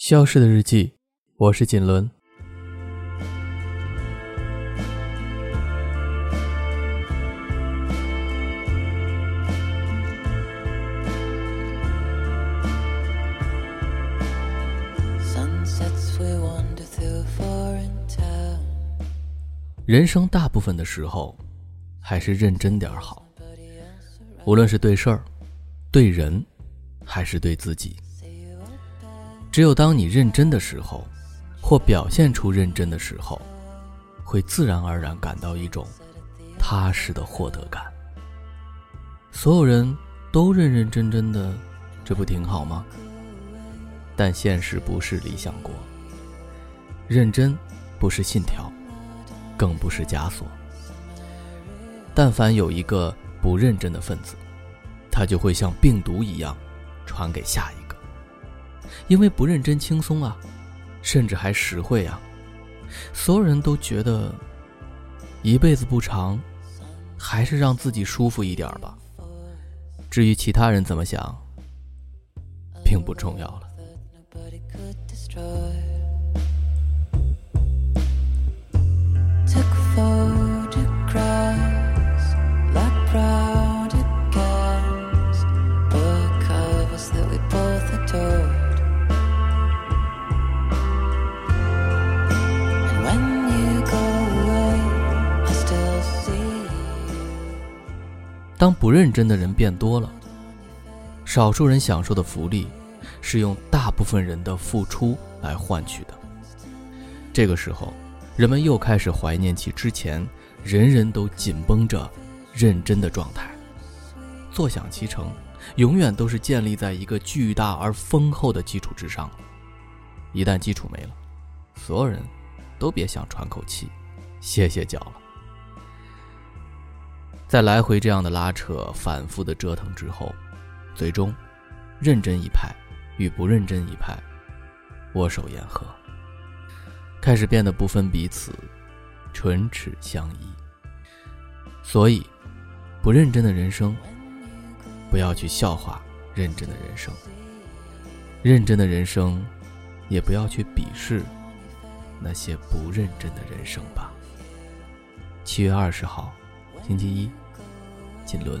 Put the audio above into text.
消失的日记，我是锦纶。人生大部分的时候，还是认真点好。无论是对事儿、对人，还是对自己。只有当你认真的时候，或表现出认真的时候，会自然而然感到一种踏实的获得感。所有人都认认真真的，这不挺好吗？但现实不是理想国。认真不是信条，更不是枷锁。但凡有一个不认真的分子，他就会像病毒一样传给下一。因为不认真轻松啊，甚至还实惠啊，所有人都觉得一辈子不长，还是让自己舒服一点吧。至于其他人怎么想，并不重要了。当不认真的人变多了，少数人享受的福利，是用大部分人的付出来换取的。这个时候，人们又开始怀念起之前人人都紧绷着、认真的状态。坐享其成，永远都是建立在一个巨大而丰厚的基础之上。一旦基础没了，所有人都别想喘口气、歇歇脚了。在来回这样的拉扯、反复的折腾之后，最终，认真一派与不认真一派握手言和，开始变得不分彼此，唇齿相依。所以，不认真的人生，不要去笑话认真的人生；认真的人生，也不要去鄙视那些不认真的人生吧。七月二十号。星期一锦纶。